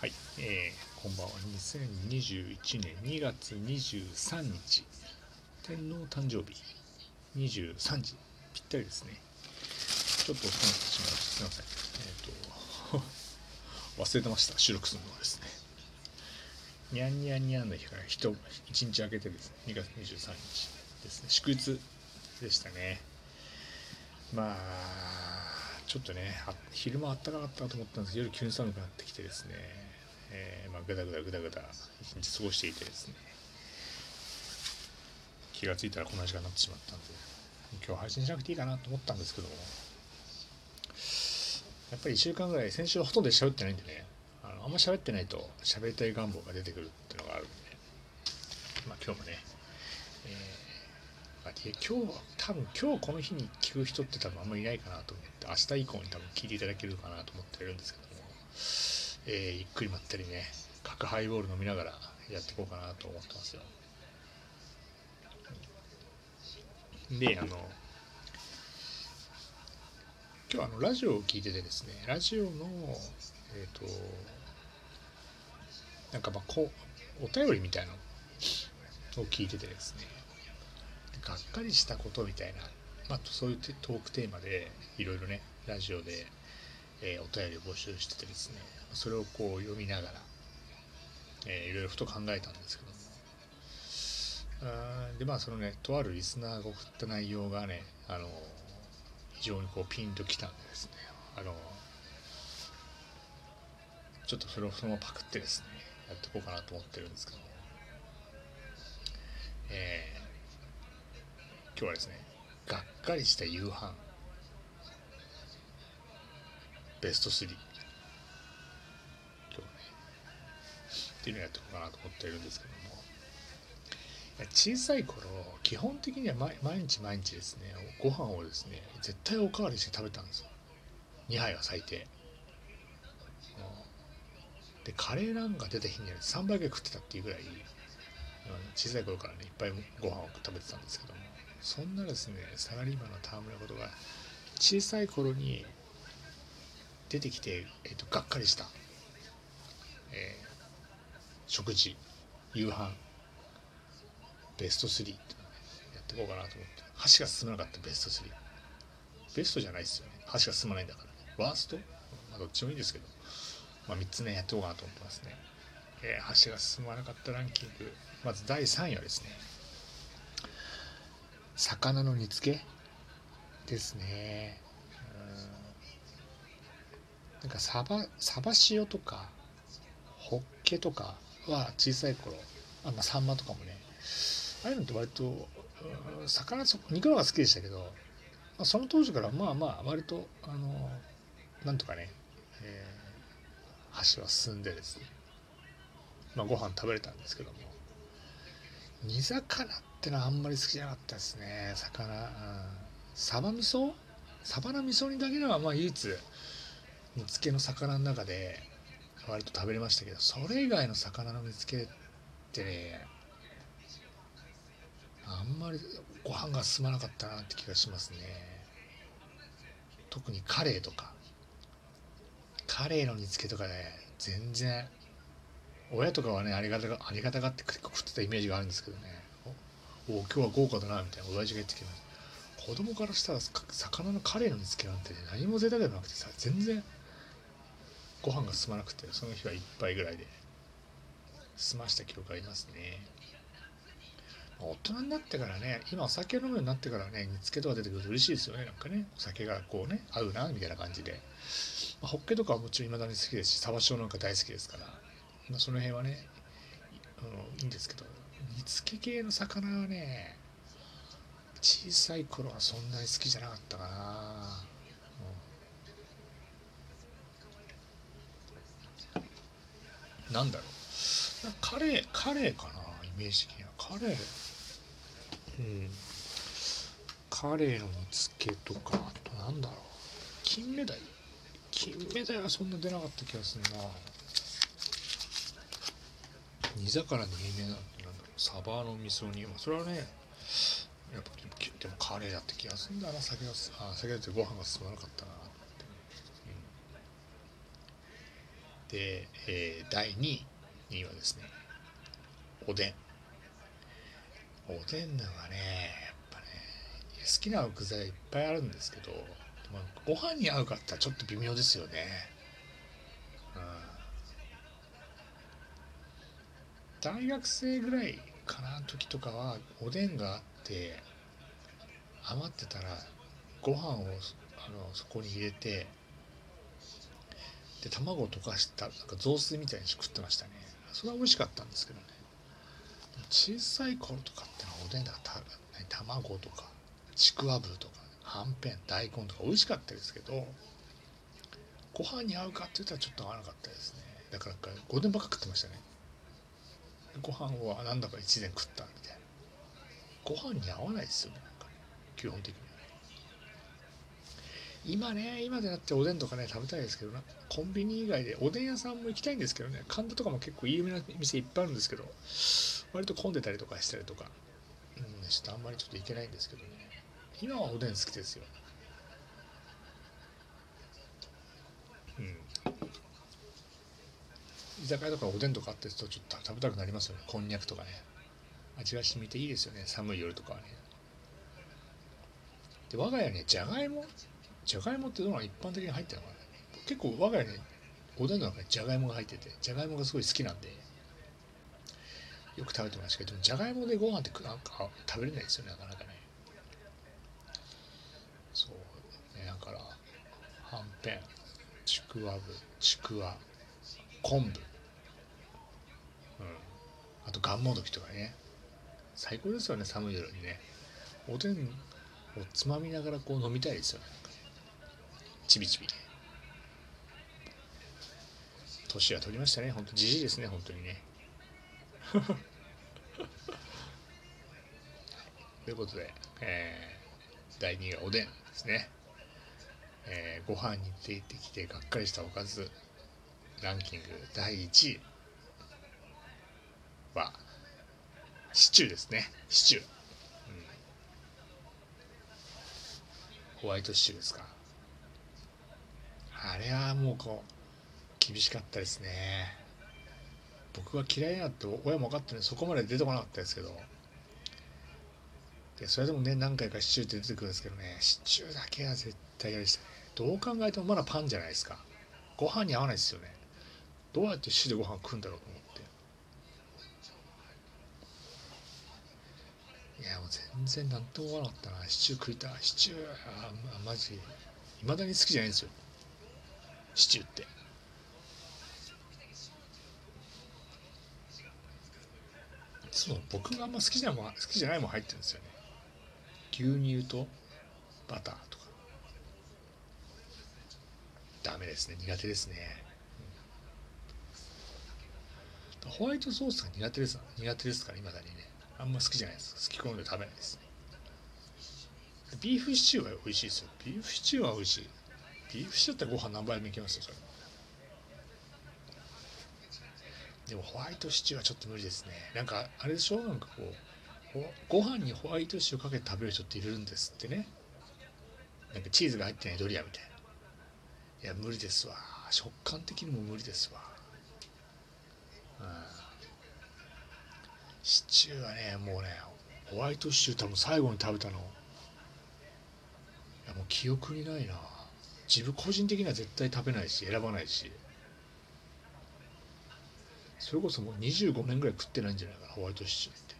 はい、えー、こんばんは。2021年2月23日、天皇誕生日、23時、ぴったりですね。ちょっと遅くなってしまいました。すいません。えっ、ー、と、忘れてました。収録するのはですね。にゃんにゃんにゃんの日から1日明けてですね、2月23日ですね。祝日でしたね。まあ、ちょっとね、昼間あったかかったと思ったんですけど、夜急に寒くなってきてですね、えー、まあ、ぐだぐだぐだぐだ一日過ごしていてですね。気が付いたらこんな時間になってしまったんで今日配信しなくていいかなと思ったんですけども。やっぱり1週間ぐらい先週はほとんど喋ってないんでね。あのあんま喋ってないと喋りたい願望が出てくるっていうのがあるんで。まあ今日もね、えー、今日多分今日この日に聞く人って多分あんまりいないかなと思って明日以降に多分聞いていただけるかなと思ってるんですけども。えー、ゆっくりまったりね角ハイボール飲みながらやっていこうかなと思ってますよ。であの今日あのラジオを聞いててですねラジオのえっ、ー、となんかまあこうお便りみたいなのを聞いててですねがっかりしたことみたいな、まあ、そういうトークテーマでいろいろねラジオで、えー、お便りを募集しててですねそれをこう読みながら、えー、いろいろふと考えたんですけど。もあでまあそのねとあるリスナーが送った内容がねあの非常にこうピンときたんでですね。あのちょっとそれをそのままパクってですねやっていこうかなと思ってるんですけど。もえー、今日はですねがっかりした夕飯ベスト3今日ね。っていうのをやっていこうかなと思っているんですけども。小さい頃基本的には毎日毎日ですねご飯をですね絶対おかわりして食べたんですよ。2杯は最低。でカレーなんか出た日には3杯ぐらい食ってたっていうぐらい小さい頃からねいっぱいご飯を食べてたんですけども。そんなですねサラリーマンの戯れ事が小さい頃に出てきて、えーと、がっかりした、え食事夕飯ベスト3ってやっていこうかなと思って。箸が進まなかったベスト3ベストじゃないですよね。箸が進まないんだからね。ワースト？まあどっちもいいですけど。まあ3つねやっていこうかなと思ってますね、えー、箸が進まなかったランキング。まず第3位はですね魚の煮付けですね。なんかサバサバ塩とかホッケとかは小さい頃あ、ま、サンマとかもねああいうのって割と魚肉の方が好きでしたけど、まあ、その当時からまあまあ割とあのなんとかね、えー、箸は進んでですね、まあ、ご飯食べれたんですけども煮魚ってのはあんまり好きじゃなかったですね魚、うん、サバ味噌？サバの味噌煮だけではまあ唯一煮付けの魚の中で割と食べれましたけどそれ以外の魚の煮付けってねあんまりご飯が進まなかったなって気がしますね。特にカレーとか。カレーの煮付けとかね全然親とかはねありがたがありがたがって食ってたイメージがあるんですけどね。おお今日は豪華だなみたいな親父が言ってきます。子供からしたら魚のカレーの煮付けなんて、ね、何も贅沢じゃなくてさ全然ご飯が進まなくてその日は1杯ぐらいで済ました記憶ありますね。大人になってからね今お酒飲むようになってからね煮付けとか出てくると嬉しいですよねなんかね。お酒がこうね合うなみたいな感じで、まあ、ホッケとかはもちろん未だに好きですしサバ塩なんか大好きですから、まあ、その辺はねあのいいんですけど煮付け系の魚はね小さい頃はそんなに好きじゃなかったかな。なんだろう。カレーカレーかなイメージ的には。カレーうん。カレーの煮付けとかあとなんだろう。金目鯛。金目鯛はそんな出なかった気がするな。煮魚に有名なんてなんだろう。サバの味噌煮。まあそれはねやっぱでもカレーだって気がするんだな。酒があ酒だってご飯が進まなかったなで、えー、第2位はですねおでん。おでんのがねやっぱね好きな具材いっぱいあるんですけどご飯に合うかってちょっと微妙ですよね。うん。大学生ぐらいかな時とかはおでんがあって余ってたらご飯をあのそこに入れてで卵を溶かしたなんか雑炊みたいに食ってましたね。それは美味しかったんですけどね。小さい頃とかってのはおでんだから卵とかちくわぶとかはんぺん大根とか美味しかったですけどご飯に合うかって言ったらちょっと合わなかったですね。だからごでんばっか食ってましたね。ご飯はなんだか一膳食ったみたいな。ご飯に合わないですよねなんかね。基本的に。今ね今でなっておでんとかね食べたいですけどな。コンビニ以外でおでん屋さんも行きたいんですけどね。神田とかも結構有名な店いっぱいあるんですけど割と混んでたりとかしたりとか。うんちょっとあんまりちょっと行けないんですけどね。今はおでん好きですよ。うん。居酒屋とかおでんとかあってるとちょっと食べたくなりますよね。こんにゃくとかね。味が染みていいですよね。寒い夜とかはね。で我が家にじゃがいもじゃがいもってどうなの一般的に入ってるのかな結構我が家におでんの中にじゃがいもが入っててじゃがいもがすごい好きなんでよく食べてましたけどじゃがいもでご飯ってなんか食べれないですよねなかなかね。そうねだからはんぺんちくわぶちくわ昆布、うん、あとがんもどきとかね。最高ですよね寒い夜にね。おでんをつまみながらこう飲みたいですよねちびちび。年は取りましたね。ほんとじじいですね本当にね。ということで、えー、第2位がおでんですね、えー、ご飯に出てきてがっかりしたおかずランキング第1位はシチューですね。シチュー、うん、ホワイトシチューですか。あれはもうこう厳しかったですね。僕は嫌いになって親も分かってるそこまで出てこなかったですけど。でそれでもね何回かシチューって出てくるんですけどねシチューだけは絶対嫌でした。ねどう考えてもまだパンじゃないですか。ご飯に合わないですよね。どうやってシチューでご飯食うんだろうと思って。いやもう全然何とも思わなかったな。シチュー食いたい。シチューあマジいまだに好きじゃないんですよ。シチューって。そう僕があんま好きじゃも好きじゃないもん入ってるんですよね。牛乳とバターとか。ダメですね。苦手ですね、うん、ホワイトソースが苦手です苦手ですから今だにね。あんま好きじゃないです。好き好んで食べないですね。ビーフシチューは美味しいですよ。ビーフシチューは美味しい。ビーフシチューったらご飯何杯もいけますよそれ。でもホワイトシチューはちょっと無理ですね。なんかあれでしょ？なんかこうご飯にホワイトシチューかけて食べる人っているんですってね。なんかチーズが入ってないドリアみたいな。いや無理ですわ。食感的にも無理ですわ。うん。シチューはねもうねホワイトシチュー多分最後に食べたの。いやもう記憶にないな。自分個人的には絶対食べないし選ばないし。それこそもう25年ぐらい食ってないんじゃないかなホワイトシチューって。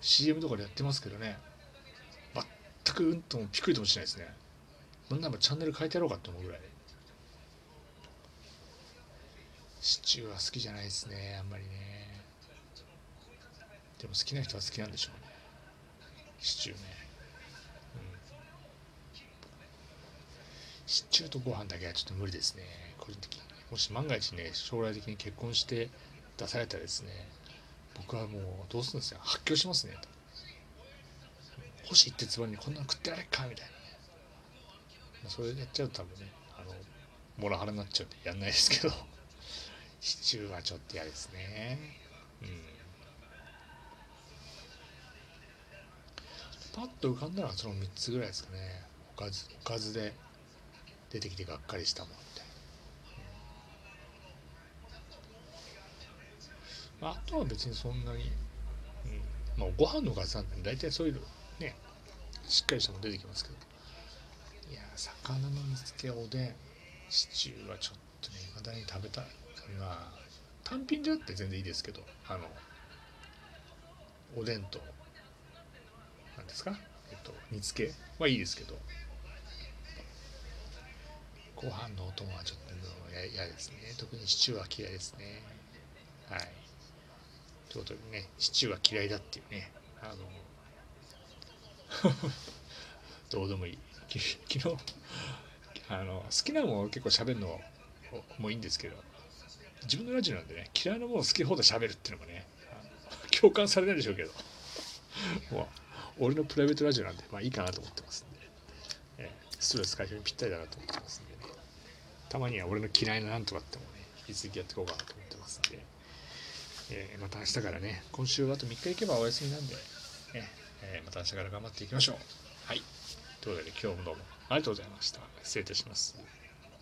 CM とかでやってますけどね。全くうんともピクリともしないですね。なんならチャンネル変えてやろうかって思うぐらい。シチューは好きじゃないですねあんまりね。でも好きな人は好きなんでしょうね。シチューねうんシチューとご飯だけはちょっと無理ですね。個人的にもし万が一ね将来的に結婚して出されたらですね僕はもうどうするんですよ発狂しますね。と星一徹番にこんなの食ってやれっかみたいなね、まあ、それでやっちゃうと多分ねあのモラハラになっちゃうんでやんないですけど シチューはちょっと嫌ですね。うん。パッと浮かんだのはその3つぐらいですかね。おかずおかずで出てきてがっかりしたもんまあとは別にそんなに、うん、まあご飯のおかずなんて大体そういうのねしっかりしたもの出てきますけど。いや魚の煮付けおでんシチューはちょっとね未だに食べたい。まあ単品であって全然いいですけどあのおでんと何ですか？えっと煮付けはいいですけど。ご飯のお供はちょっと嫌ですね。特にシチューは嫌いですね。はい。ということでねシチューは嫌いだっていうね。あの どうでもいい。昨日あの好きなもの結構喋るのもいいんですけど自分のラジオなんでね嫌いなものを好き放題喋るっていうのもね共感されないでしょうけどもう俺のプライベートラジオなんでまあいいかなと思ってますんで、ストレス解消にぴったりだなと思ってますんで。たまには俺の嫌いななんとかってもね引き続きやっていこうかなと思ってますんで、えー、また明日からね今週あと3日行けばお休みなんで、ねえー、また明日から頑張っていきましょう。はい。ということで今日もどうもありがとうございました。失礼いたします。